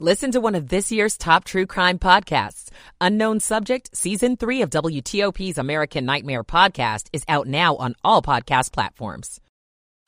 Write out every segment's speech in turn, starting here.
Listen to one of this year's top true crime podcasts. Unknown Subject, Season 3 of WTOP's American Nightmare podcast is out now on all podcast platforms.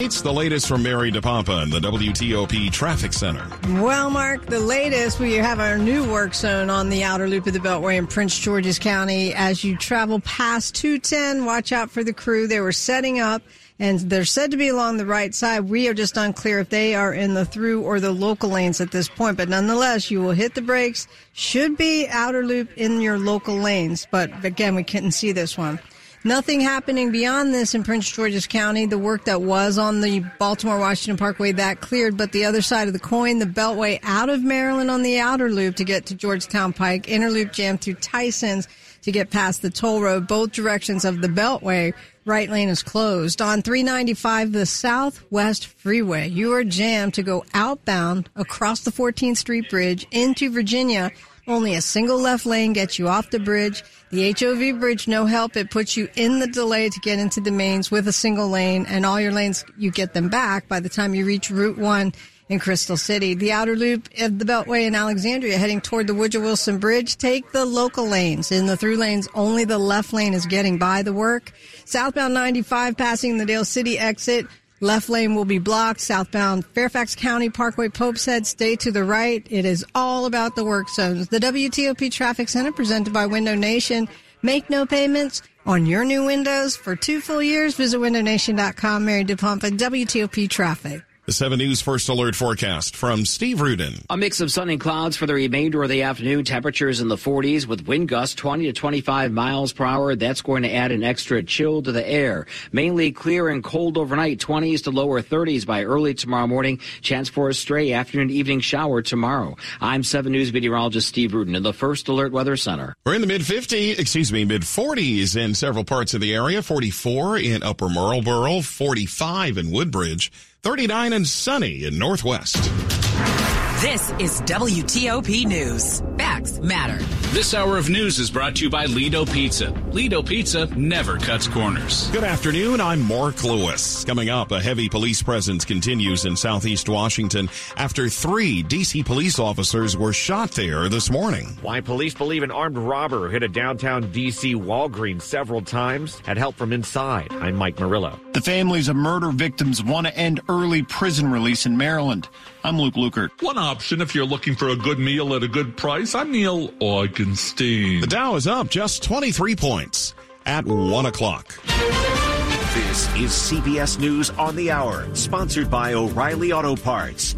It's the latest from Mary DePompa in the WTOP Traffic Center. Well, Mark, the latest, we have our new work zone on the outer loop of the Beltway in Prince George's County. As you travel past 210, watch out for the crew. They were setting up and they're said to be along the right side. We are just unclear if they are in the through or the local lanes at this point, but nonetheless, you will hit the brakes. Should be outer loop in your local lanes, but again, we couldn't see this one. Nothing happening beyond this in Prince George's County. The work that was on the Baltimore Washington Parkway that cleared, but the other side of the coin, the Beltway out of Maryland on the outer loop to get to Georgetown Pike, inner loop jam through Tyson's to get past the toll road. Both directions of the Beltway, right lane is closed. On 395, the Southwest Freeway, you are jammed to go outbound across the 14th Street Bridge into Virginia. Only a single left lane gets you off the bridge. The HOV bridge, no help. It puts you in the delay to get into the mains with a single lane, and all your lanes, you get them back by the time you reach Route 1 in Crystal City. The outer loop of the Beltway in Alexandria heading toward the Woodrow Wilson Bridge. Take the local lanes. In the through lanes, only the left lane is getting by the work. Southbound 95 passing the Dale City exit. Left lane will be blocked. Southbound Fairfax County Parkway Pope's Head, stay to the right. It is all about the work zones. The WTOP Traffic Center presented by Window Nation. Make no payments on your new windows for two full years. Visit windownation.com. Mary DePompa, WTOP Traffic. The 7 News First Alert forecast from Steve Rudin. A mix of sun and clouds for the remainder of the afternoon. Temperatures in the 40s with wind gusts 20 to 25 miles per hour. That's going to add an extra chill to the air. Mainly clear and cold overnight, 20s to lower 30s by early tomorrow morning. Chance for a stray afternoon evening shower tomorrow. I'm 7 News meteorologist Steve Rudin in the First Alert Weather Center. We're in the mid 50s, excuse me, mid 40s in several parts of the area. 44 in Upper Marlboro, 45 in Woodbridge. 39 and sunny in Northwest. This is WTOP News. Facts matter. This hour of news is brought to you by Lido Pizza. Lido Pizza never cuts corners. Good afternoon. I'm Mark Lewis. Coming up, a heavy police presence continues in southeast Washington after three D.C. police officers were shot there this morning. Why police believe an armed robber hit a downtown D.C. Walgreens several times had help from inside. I'm Mike Murillo. The families of murder victims want to end early prison release in Maryland. I'm Luke Lukert. One option if you're looking for a good meal at a good price. I'm Neil Augenstein. The Dow is up just 23 points at 1 o'clock. This is CBS News on the Hour, sponsored by O'Reilly Auto Parts.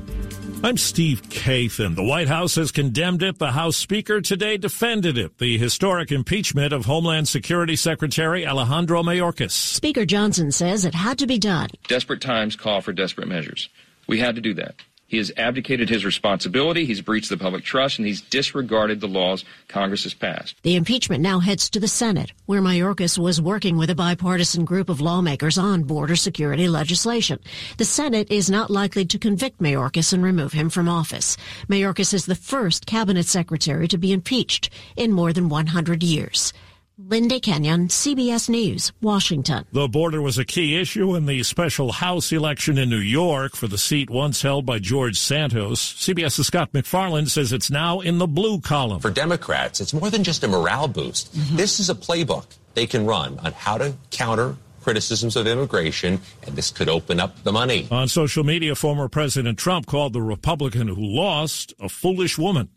I'm Steve Kathan. The White House has condemned it. The House Speaker today defended it. The historic impeachment of Homeland Security Secretary Alejandro Mayorkas. Speaker Johnson says it had to be done. Desperate times call for desperate measures. We had to do that. He has abdicated his responsibility, he's breached the public trust, and he's disregarded the laws Congress has passed. The impeachment now heads to the Senate, where Mayorkas was working with a bipartisan group of lawmakers on border security legislation. The Senate is not likely to convict Mayorkas and remove him from office. Mayorkas is the first cabinet secretary to be impeached in more than 100 years. Linda Kenyon, CBS News, Washington. The border was a key issue in the special House election in New York for the seat once held by George Santos. CBS's Scott MacFarlane says it's now in the blue column. For Democrats, it's more than just a morale boost. Mm-hmm. This is a playbook they can run on how to counter criticisms of immigration, and this could open up the money. On social media, former President Trump called the Republican who lost a foolish woman.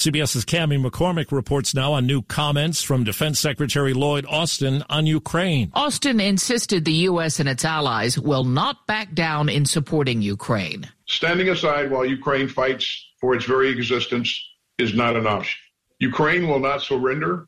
CBS's Cami McCormick reports now on new comments from Defense Secretary Lloyd Austin on Ukraine. Austin insisted the U.S. and its allies will not back down in supporting Ukraine. Standing aside while Ukraine fights for its very existence is not an option. Ukraine will not surrender,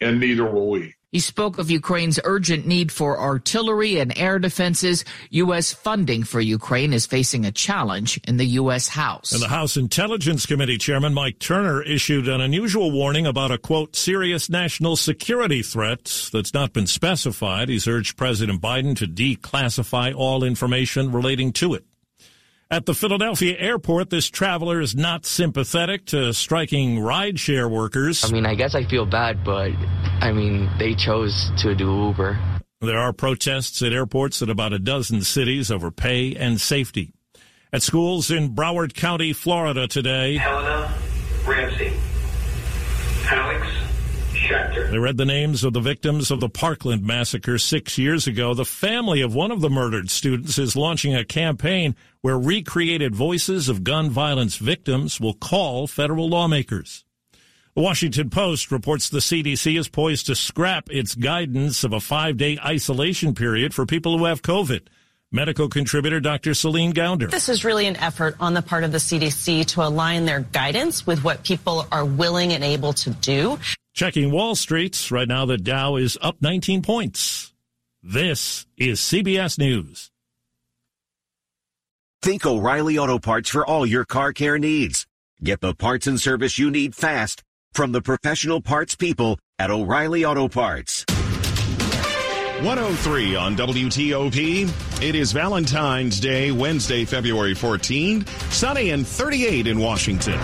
and neither will we. He spoke of Ukraine's urgent need for artillery and air defenses. U.S. funding for Ukraine is facing a challenge in the U.S. House. And the House Intelligence Committee Chairman Mike Turner issued an unusual warning about a, quote, serious national security threat that's not been specified. He's urged President Biden to declassify all information relating to it. At the Philadelphia airport, this traveler is not sympathetic to striking rideshare workers. I mean, I guess I feel bad, but I mean, they chose to do Uber. There are protests at airports in about a dozen cities over pay and safety. At schools in Broward County, Florida today. Helena, Ramsay, Alex Schachter. They read the names of the victims of the Parkland massacre six years ago. The family of one of the murdered students is launching a campaign where recreated voices of gun violence victims will call federal lawmakers. The Washington Post reports the CDC is poised to scrap its guidance of a five day isolation period for people who have COVID. Medical contributor Dr. Celine Gounder. This is really an effort on the part of the CDC to align their guidance with what people are willing and able to do. Checking Wall Street, right now the Dow is up 19 points. This is CBS News. Think O'Reilly Auto Parts for all your car care needs. Get the parts and service you need fast from the professional parts people at O'Reilly Auto Parts. 103 on WTOP. It is Valentine's Day, Wednesday, February 14th. Sunny and 38 in Washington.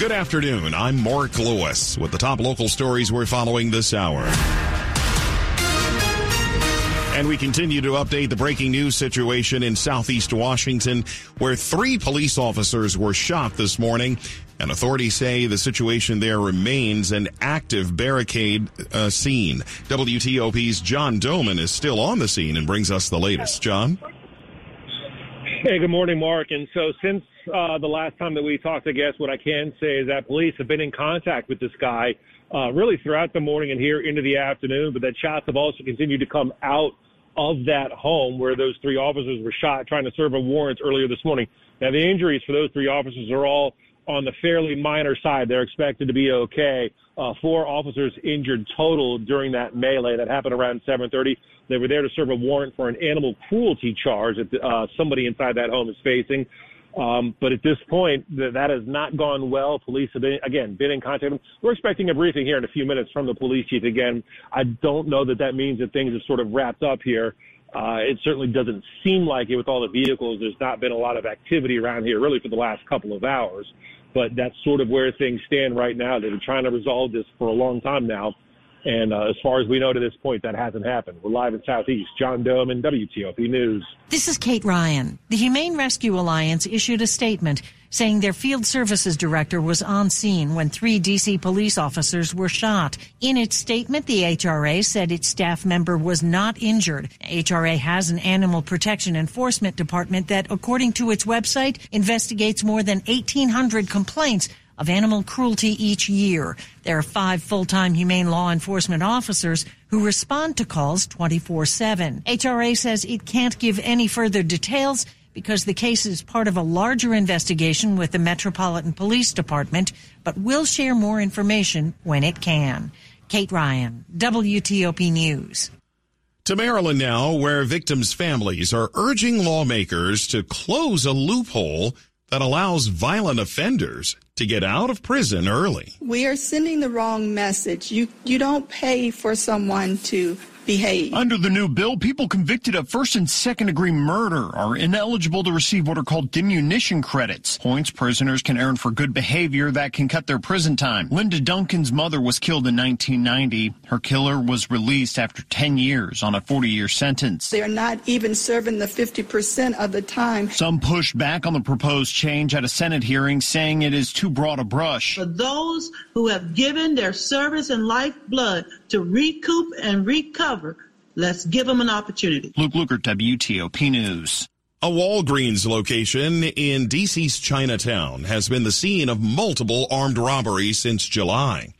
Good afternoon. I'm Mark Lewis with the top local stories we're following this hour. And we continue to update the breaking news situation in southeast Washington, where three police officers were shot this morning. And authorities say the situation there remains an active barricade uh, scene. WTOP's John Domen is still on the scene and brings us the latest. John? Hey, good morning, Mark. And so, since uh, the last time that we talked, I guess what I can say is that police have been in contact with this guy uh, really throughout the morning and here into the afternoon, but that shots have also continued to come out of that home where those three officers were shot trying to serve a warrant earlier this morning. Now, the injuries for those three officers are all on the fairly minor side. They're expected to be okay. Uh, four officers injured total during that melee that happened around 7:30. They were there to serve a warrant for an animal cruelty charge that uh, somebody inside that home is facing. Um, but at this point, th- that has not gone well. Police have been, again, been in contact. We're expecting a briefing here in a few minutes from the police chief again. I don't know that that means that things have sort of wrapped up here. Uh, it certainly doesn't seem like it with all the vehicles. There's not been a lot of activity around here really for the last couple of hours, but that's sort of where things stand right now. They've been trying to resolve this for a long time now. And uh, as far as we know to this point, that hasn't happened. We're live in Southeast. John Domen WTOP News. This is Kate Ryan. The Humane Rescue Alliance issued a statement saying their field services director was on scene when three DC police officers were shot. In its statement, the HRA said its staff member was not injured. HRA has an animal protection enforcement department that, according to its website, investigates more than 1,800 complaints of animal cruelty each year. There are five full-time humane law enforcement officers who respond to calls 24-7. HRA says it can't give any further details because the case is part of a larger investigation with the Metropolitan Police Department, but will share more information when it can. Kate Ryan, WTOP News. To Maryland now, where victims' families are urging lawmakers to close a loophole that allows violent offenders to get out of prison early. We are sending the wrong message. You you don't pay for someone to behave. Under the new bill, people convicted of first and second degree murder are ineligible to receive what are called diminution credits. Points prisoners can earn for good behavior that can cut their prison time. Linda Duncan's mother was killed in 1990. Her killer was released after 10 years on a 40 year sentence. They are not even serving the 50% of the time. Some pushed back on the proposed change at a Senate hearing, saying it is too broad a brush. For those who have given their service and lifeblood to recoup and recover, let's give them an opportunity. Luke Lukert, WTOP News. A Walgreens location in DC's Chinatown has been the scene of multiple armed robberies since July.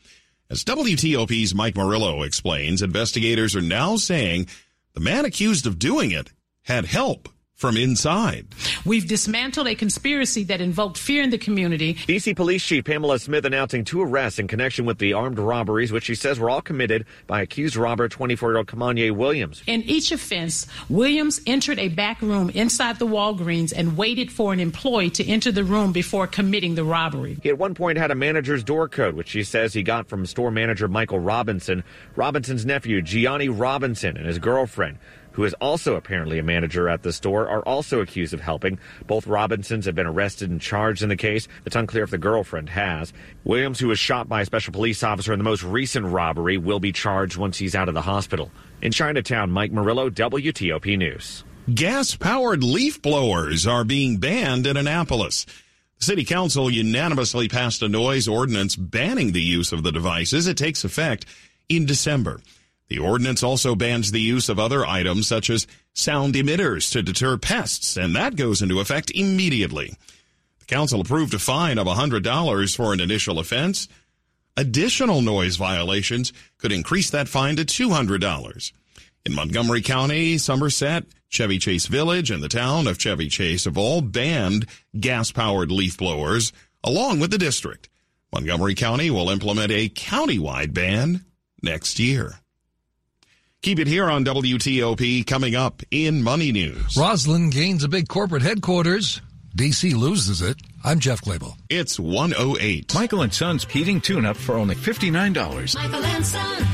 As WTOP's Mike Murillo explains, investigators are now saying the man accused of doing it had help from inside. We've dismantled a conspiracy that invoked fear in the community. DC Police Chief Pamela Smith announcing two arrests in connection with the armed robberies, which she says were all committed by accused robber 24-year-old Kamanye Williams. In each offense, Williams entered a back room inside the Walgreens and waited for an employee to enter the room before committing the robbery. He at one point had a manager's door code, which she says he got from store manager Michael Robinson. Robinson's nephew, Gianni Robinson, and his girlfriend who is also apparently a manager at the store, are also accused of helping. Both Robinsons have been arrested and charged in the case. It's unclear if the girlfriend has. Williams, who was shot by a special police officer in the most recent robbery, will be charged once he's out of the hospital. In Chinatown, Mike Murillo, WTOP News. Gas powered leaf blowers are being banned in Annapolis. City council unanimously passed a noise ordinance banning the use of the devices. It takes effect in December. The ordinance also bans the use of other items such as sound emitters to deter pests, and that goes into effect immediately. The council approved a fine of $100 for an initial offense. Additional noise violations could increase that fine to $200. In Montgomery County, Somerset, Chevy Chase Village, and the town of Chevy Chase have all banned gas powered leaf blowers, along with the district. Montgomery County will implement a countywide ban next year. Keep it here on WTOP coming up in Money News. Rosslyn gains a big corporate headquarters. DC loses it. I'm Jeff Clabaugh. It's 108. Michael and Son's heating tune up for only $59. Michael and Son.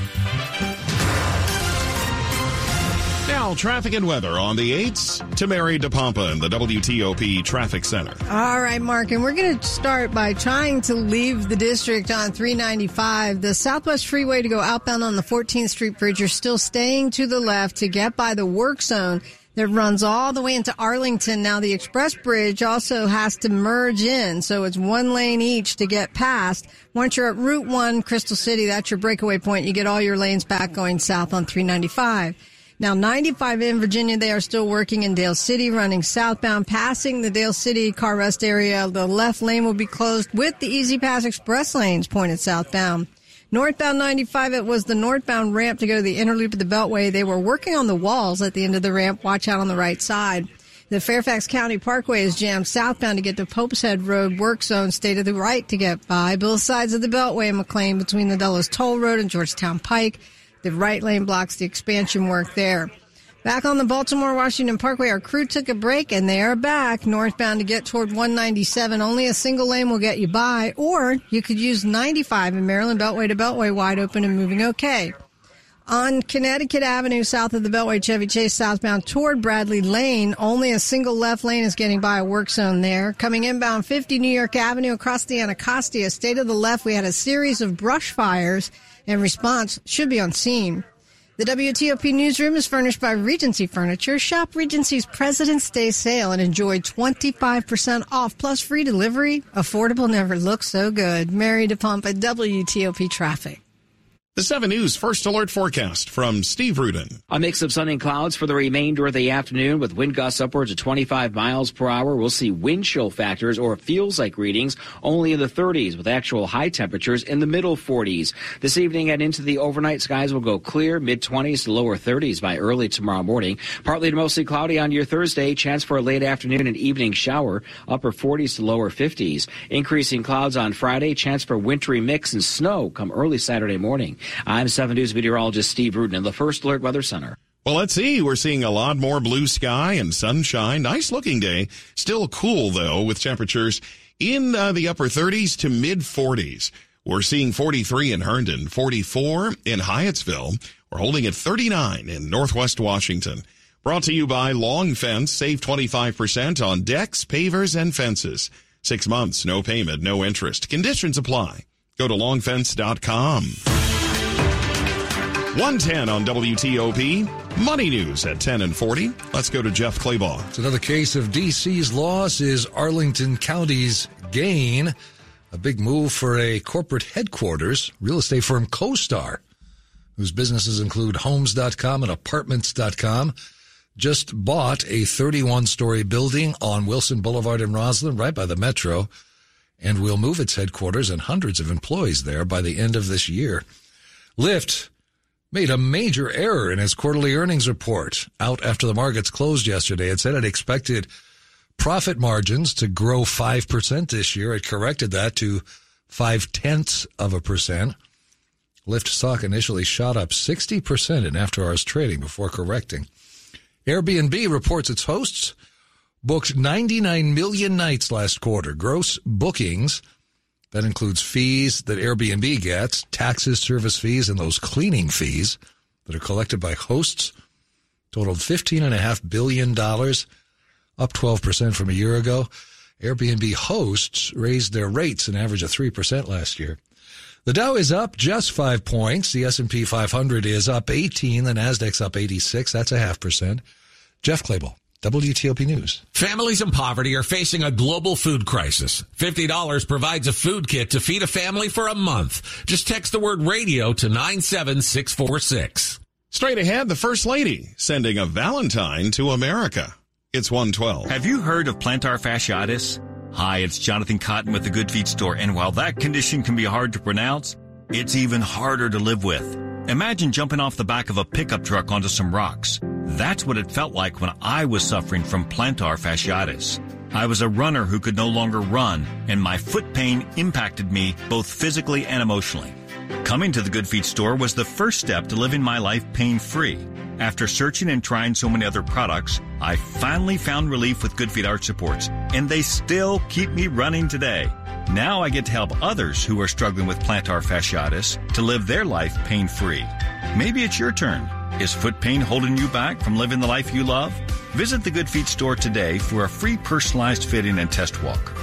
Now, traffic and weather on the 8s to Mary DePompa in the WTOP Traffic Center. All right, Mark, and we're going to start by trying to leave the district on 395. The Southwest Freeway to go outbound on the 14th Street Bridge, you're still staying to the left to get by the work zone that runs all the way into Arlington. Now, the Express Bridge also has to merge in, so it's one lane each to get past. Once you're at Route 1, Crystal City, that's your breakaway point. You get all your lanes back going south on 395. Now, 95 in Virginia, they are still working in Dale City, running southbound, passing the Dale City car rest area. The left lane will be closed with the E-ZPass Express lanes pointed southbound. Northbound 95, it was the northbound ramp to go to the inner loop of the Beltway. They were working on the walls at the end of the ramp. Watch out on the right side. The Fairfax County Parkway is jammed southbound to get to Pope's Head Road work zone. Stay to the right to get by both sides of the Beltway McLean between the Dulles Toll Road and Georgetown Pike. The right lane blocks the expansion work there. Back on the Baltimore Washington Parkway, our crew took a break and they are back northbound to get toward 197. Only a single lane will get you by, or you could use 95 in Maryland Beltway to Beltway wide open and moving okay. On Connecticut Avenue, south of the Beltway, Chevy Chase southbound toward Bradley Lane, only a single left lane is getting by a work zone there. Coming inbound 50 New York Avenue across the Anacostia, state of the left, we had a series of brush fires and response should be on scene. The WTOP newsroom is furnished by Regency Furniture. Shop Regency's President's Day sale and enjoy 25% off plus free delivery. Affordable never looks so good. Mary DePompa, WTOP Traffic. The 7 News First Alert Forecast from Steve Rudin. A mix of sun and clouds for the remainder of the afternoon with wind gusts upwards of 25 miles per hour. We'll see wind chill factors or feels like readings only in the 30s with actual high temperatures in the middle 40s. This evening and into the overnight skies will go clear, mid 20s to lower 30s by early tomorrow morning. Partly to mostly cloudy on your Thursday. Chance for a late afternoon and evening shower, upper 40s to lower 50s. Increasing clouds on Friday. Chance for wintry mix and snow come early Saturday morning. I'm 7 News meteorologist Steve Rudin in the First Alert Weather Center. Well, let's see. We're seeing a lot more blue sky and sunshine. Nice looking day. Still cool though, with temperatures in uh, the upper 30s to mid 40s. We're seeing 43 in Herndon, 44 in Hyattsville. We're holding at 39 in Northwest Washington. Brought to you by Long Fence. Save 25% on decks, pavers, and fences. Six months, no payment, no interest. Conditions apply. Go to longfence.com. 110 on WTOP. Money news at 10 and 40. Let's go to Jeff Clabaugh. It's another case of DC's loss is Arlington County's gain. A big move for a corporate headquarters, real estate firm CoStar, whose businesses include homes.com and apartments.com, just bought a 31 story building on Wilson Boulevard in Rosslyn, right by the metro, and will move its headquarters and hundreds of employees there by the end of this year. Lyft made a major error in its quarterly earnings report out after the markets closed yesterday. It said it expected profit margins to grow 5% this year. It corrected that to five tenths of a percent. Lyft stock initially shot up 60% in after hours trading before correcting. Airbnb reports its hosts booked 99 million nights last quarter. Gross bookings that includes fees that Airbnb gets, taxes, service fees, and those cleaning fees that are collected by hosts totaled $15.5 billion, up 12% from a year ago. Airbnb hosts raised their rates an average of 3% last year. The Dow is up just five points. The S&P 500 is up 18. The Nasdaq's up 86. That's a half percent. Jeff Clabaugh, WTOP News. Families in poverty are facing a global food crisis. $50 provides a food kit to feed a family for a month. Just text the word radio to 97646. Straight ahead, the First Lady sending a Valentine to America. It's 112. Have you heard of plantar fasciitis? Hi, it's Jonathan Cotton with the Good Feet store, and while that condition can be hard to pronounce, it's even harder to live with. Imagine jumping off the back of a pickup truck onto some rocks. That's what it felt like when I was suffering from plantar fasciitis. I was a runner who could no longer run, and my foot pain impacted me both physically and emotionally. Coming to the Good Feet store was the first step to living my life pain free. After searching and trying so many other products, I finally found relief with Good Feet Arch Supports, and they still keep me running today. Now I get to help others who are struggling with plantar fasciitis to live their life pain free. Maybe it's your turn. Is foot pain holding you back from living the life you love? Visit the Good Feet store today for a free personalized fitting and test walk.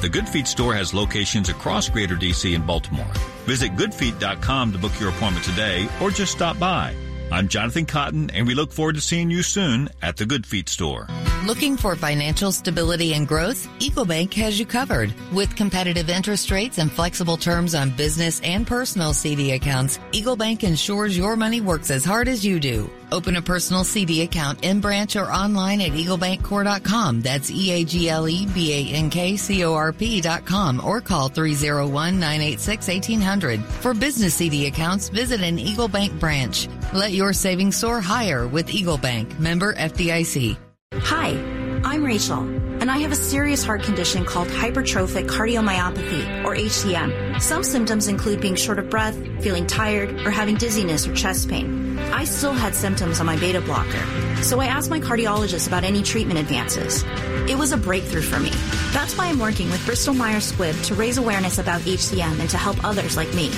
The Good Feet store has locations across Greater DC and Baltimore. Visit goodfeet.com to book your appointment today or just stop by. I'm Jonathan Cotton, and we look forward to seeing you soon at the Good Feet store. Looking for financial stability and growth? Eagle Bank has you covered. With competitive interest rates and flexible terms on business and personal CD accounts, Eagle Bank ensures your money works as hard as you do. Open a personal CD account in branch or online at eaglebankcorp.com. That's E-A-G-L-E-B-A-N-K-C-O-R-P.com or call 301-986-1800. For business CD accounts, visit an Eagle Bank branch. Let your savings soar higher with Eagle Bank. Member FDIC. Hi, I'm Rachel, and I have a serious heart condition called hypertrophic cardiomyopathy, or HCM. Some symptoms include being short of breath, feeling tired, or having dizziness or chest pain. I still had symptoms on my beta blocker, so I asked my cardiologist about any treatment advances. It was a breakthrough for me. That's why I'm working with Bristol Myers Squibb to raise awareness about HCM and to help others like me.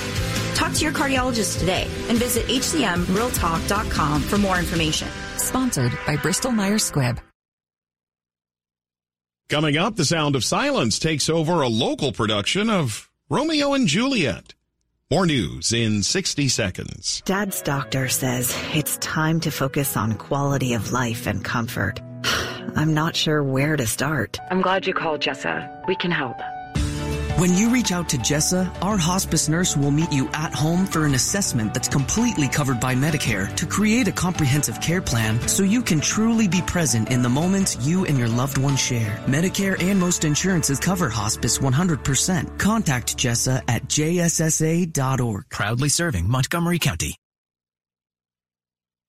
Talk to your cardiologist today and visit hcmrealtalk.com for more information. Sponsored by Bristol Myers Squibb. Coming up, The Sound of Silence takes over a local production of Romeo and Juliet. More news in 60 seconds. Dad's doctor says it's time to focus on quality of life and comfort. I'm not sure where to start. I'm glad you called, Jessa. We can help. When you reach out to Jessa, our hospice nurse will meet you at home for an assessment that's completely covered by Medicare to create a comprehensive care plan so you can truly be present in the moments you and your loved one share. Medicare and most insurances cover hospice 100%. Contact Jessa at jssa.org. Proudly serving Montgomery County.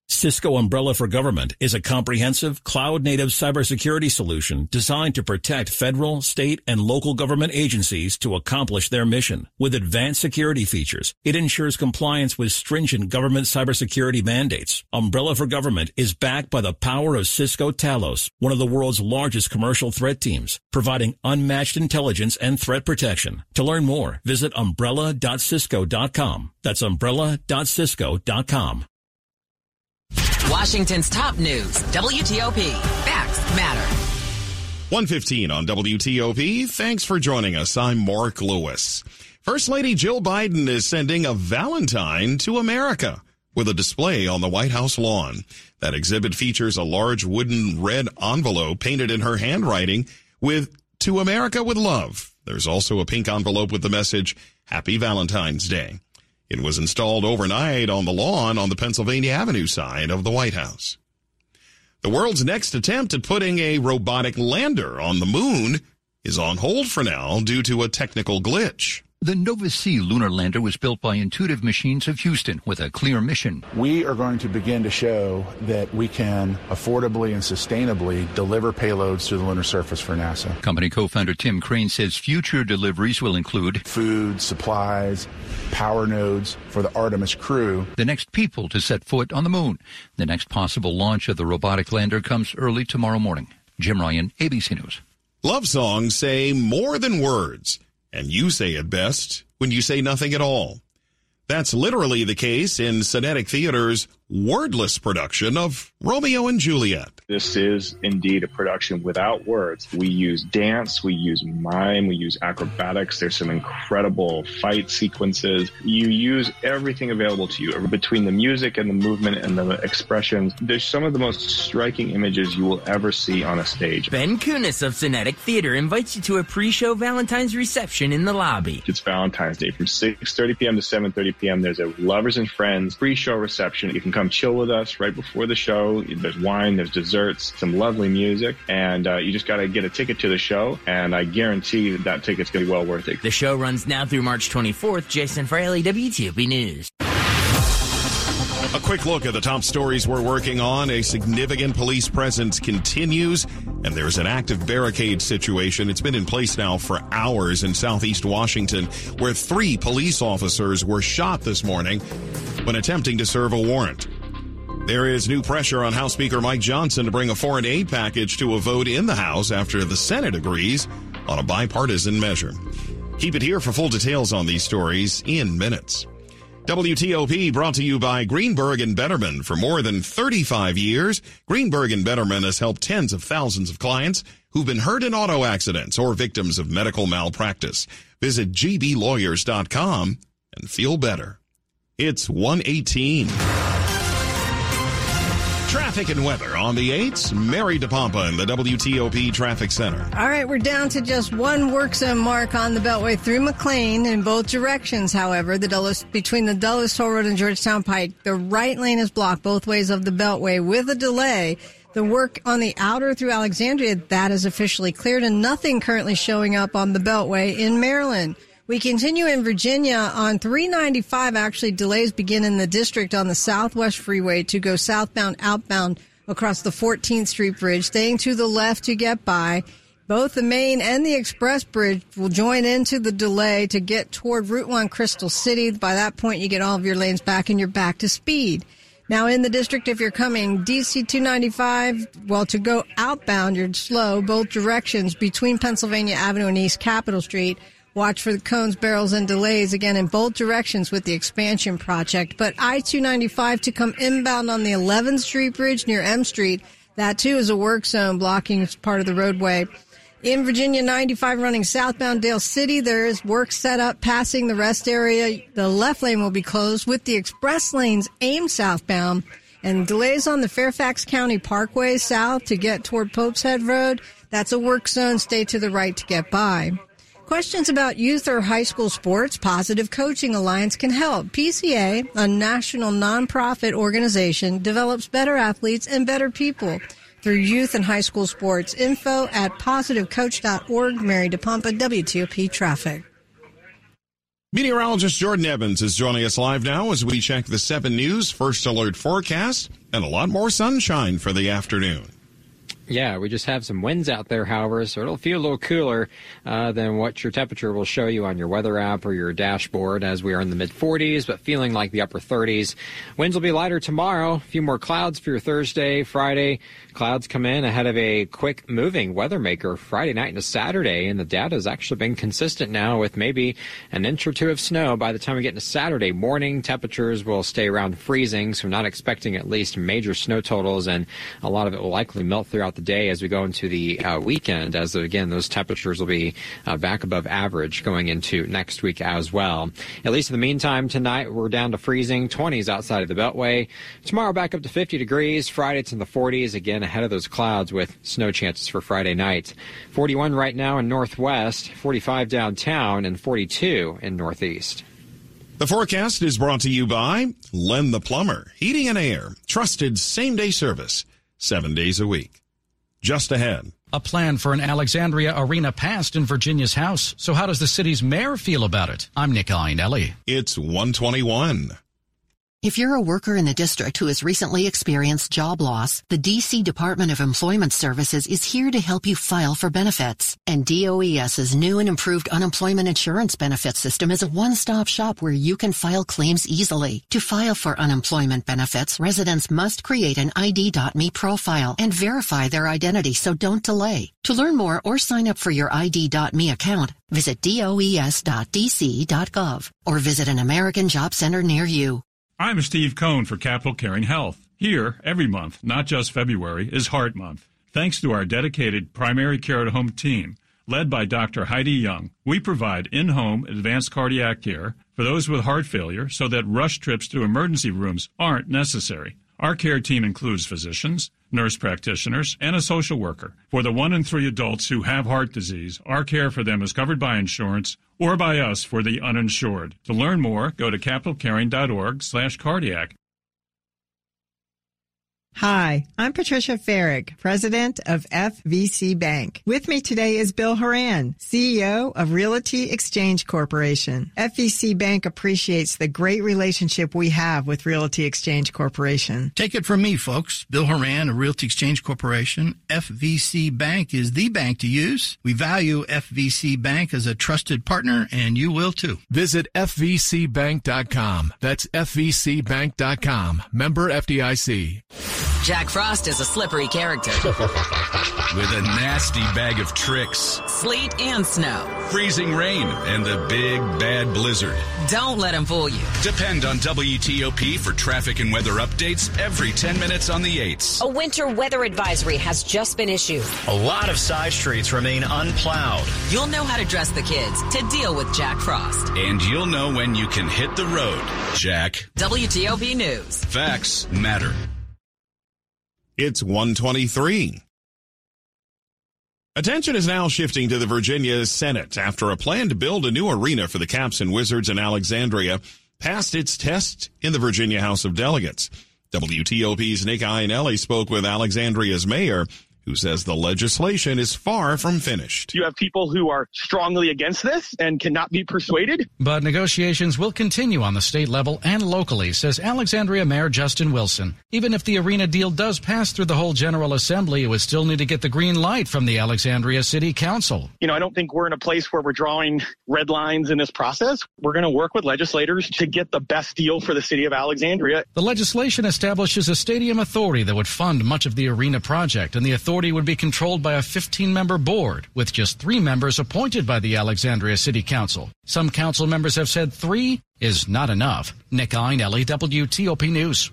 Cisco Umbrella for Government is a comprehensive cloud-native cybersecurity solution designed to protect federal, state, and local government agencies to accomplish their mission. With advanced security features, it ensures compliance with stringent government cybersecurity mandates. Umbrella for Government is backed by the power of Cisco Talos, one of the world's largest commercial threat teams, providing unmatched intelligence and threat protection. To learn more, visit umbrella.cisco.com. That's umbrella.cisco.com. Washington's top news, WTOP. Facts matter. 115 on WTOP. Thanks for joining us. I'm Mark Lewis. First Lady Jill Biden is sending a Valentine to America with a display on the White House lawn. That exhibit features a large wooden red envelope painted in her handwriting with To America with Love. There's also a pink envelope with the message Happy Valentine's Day. It was installed overnight on the lawn on the Pennsylvania Avenue side of the White House. The world's next attempt at putting a robotic lander on the moon is on hold for now due to a technical glitch. The Nova C lunar lander was built by Intuitive Machines of Houston with a clear mission. We are going to begin to show that we can affordably and sustainably deliver payloads to the lunar surface for NASA. Company co-founder Tim Crane says future deliveries will include food, supplies, power nodes for the Artemis crew. The next people to set foot on the moon. The next possible launch of the robotic lander comes early tomorrow morning. Jim Ryan, ABC News. Love songs say more than words and you say it best when you say nothing at all. That's literally the case in Synetic Theater's wordless production of Romeo and Juliet. This is indeed a production without words. We use dance, we use mime, we use acrobatics. There's some incredible fight sequences. You use everything available to you between the music and the movement and the expressions. There's some of the most striking images you will ever see on a stage. Ben Cunis of Synetic Theater invites you to a pre-show Valentine's reception in the lobby. It's Valentine's Day from 6:30 p.m. to 7:30 p.m. There's a lovers and friends pre-show reception. You can come chill with us right before the show. There's wine, there's desserts, some lovely music, and uh, you just got to get a ticket to the show, and I guarantee that that ticket's going to be well worth it. The show runs now through March 24th. Jason Fraley, WTOP News. A quick look at the top stories we're working on. A significant police presence continues, and there's an active barricade situation. It's been in place now for hours in southeast Washington, where three police officers were shot this morning when attempting to serve a warrant. There is new pressure on House Speaker Mike Johnson to bring a foreign aid package to a vote in the House after the Senate agrees on a bipartisan measure. Keep it here for full details on these stories in minutes. WTOP brought to you by Greenberg and Bederman. For more than 35 years, Greenberg and Bederman has helped tens of thousands of clients who've been hurt in auto accidents or victims of medical malpractice. Visit gblawyers.com and feel better. It's 118. Traffic and weather on the 8s. Mary DePompa in the WTOP Traffic Center. All right, we're down to just one work zone mark on the Beltway through McLean in both directions. However, the Dulles, between the Dulles Toll Road and Georgetown Pike, the right lane is blocked both ways of the Beltway with a delay. The work on the outer through Alexandria, that is officially cleared and nothing currently showing up on the Beltway in Maryland. We continue in Virginia on 395. Actually, delays begin in the district on the Southwest Freeway to go southbound, outbound across the 14th Street Bridge, staying to the left to get by. Both the main and the express bridge will join into the delay to get toward Route 1 Crystal City. By that point, you get all of your lanes back and you're back to speed. Now in the district, if you're coming DC 295, well, to go outbound, you're slow both directions between Pennsylvania Avenue and East Capitol Street. Watch for the cones, barrels, and delays again in both directions with the expansion project. But I-295 to come inbound on the 11th Street Bridge near M Street. That too is a work zone blocking part of the roadway. In Virginia 95 running southbound Dale City, there is work set up passing the rest area. The left lane will be closed with the express lanes aimed southbound and delays on the Fairfax County Parkway south to get toward Pope's Head Road. That's a work zone. Stay to the right to get by. Questions about youth or high school sports? Positive Coaching Alliance can help. PCA, a national nonprofit organization, develops better athletes and better people through youth and high school sports. Info at positivecoach.org. Mary DePompa, WTOP Traffic. Meteorologist Jordan Evans is joining us live now as we check the 7 News First Alert forecast and a lot more sunshine for the afternoon. Yeah, we just have some winds out there, however, so it'll feel a little cooler uh, than what your temperature will show you on your weather app or your dashboard as we are in the mid 40s, but feeling like the upper 30s. Winds will be lighter tomorrow. A few more clouds for your Thursday, Friday. Clouds come in ahead of a quick moving weather maker Friday night into Saturday, and the data has actually been consistent now with maybe an inch or two of snow by the time we get into Saturday morning. Temperatures will stay around freezing, so not expecting at least major snow totals, and a lot of it will likely melt throughout the day as we go into the uh, weekend, as again, those temperatures will be uh, back above average going into next week as well. At least in the meantime, tonight we're down to freezing 20s outside of the Beltway. Tomorrow back up to 50 degrees. Friday it's in the 40s again ahead of those clouds with snow chances for Friday night. 41 right now in Northwest, 45 downtown, and 42 in Northeast. The forecast is brought to you by Len the Plumber, Heating and Air, trusted same day service, seven days a week just ahead. A plan for an Alexandria Arena passed in Virginia's House. So how does the city's mayor feel about it? I'm Nick Iannelli. It's 121. If you're a worker in the district who has recently experienced job loss, the DC Department of Employment Services is here to help you file for benefits. And DOES's new and improved unemployment insurance benefit system is a one-stop shop where you can file claims easily. To file for unemployment benefits, residents must create an ID.me profile and verify their identity, so don't delay. To learn more or sign up for your ID.me account, visit does.dc.gov or visit an American Job Center near you. I'm Steve Cohn for Capital Caring Health. Here, every month, not just February, is Heart Month. Thanks to our dedicated primary care at home team, led by Dr. Heidi Young, we provide in home advanced cardiac care for those with heart failure so that rush trips to emergency rooms aren't necessary. Our care team includes physicians, nurse practitioners, and a social worker. For the one in three adults who have heart disease, our care for them is covered by insurance or by us for the uninsured. To learn more, go to capitalcaring.org slash cardiac. Hi, I'm Patricia Ferrick, president of FVC Bank. With me today is Bill Horan, CEO of Realty Exchange Corporation. FVC Bank appreciates the great relationship we have with Realty Exchange Corporation. Take it from me, folks. Bill Horan of Realty Exchange Corporation. FVC Bank is the bank to use. We value FVC Bank as a trusted partner, and you will too. Visit FVCBank.com. That's FVCBank.com. Member FDIC. Jack Frost is a slippery character. With a nasty bag of tricks. Sleet and snow. Freezing rain and the big bad blizzard. Don't let him fool you. Depend on WTOP for traffic and weather updates every 10 minutes on the 8s. A winter weather advisory has just been issued. A lot of side streets remain unplowed. You'll know how to dress the kids to deal with Jack Frost. And you'll know when you can hit the road, Jack. WTOP News. Facts matter. It's 123. Attention is now shifting to the Virginia Senate after a plan to build a new arena for the Caps and Wizards in Alexandria passed its test in the Virginia House of Delegates. WTOP's Nick Iannelli spoke with Alexandria's mayor who says the legislation is far from finished. You have people who are strongly against this and cannot be persuaded. But negotiations will continue on the state level and locally, says Alexandria Mayor Justin Wilson. Even if the arena deal does pass through the whole General Assembly, it would still need to get the green light from the Alexandria City Council. You know, I don't think we're in a place where we're drawing red lines in this process. We're going to work with legislators to get the best deal for the city of Alexandria. The legislation establishes a stadium authority that would fund much of the arena project, and the authority would be controlled by a 15 member board, with just three members appointed by the Alexandria City Council. Some council members have said three is not enough. Nick Iannelli, WTOP News.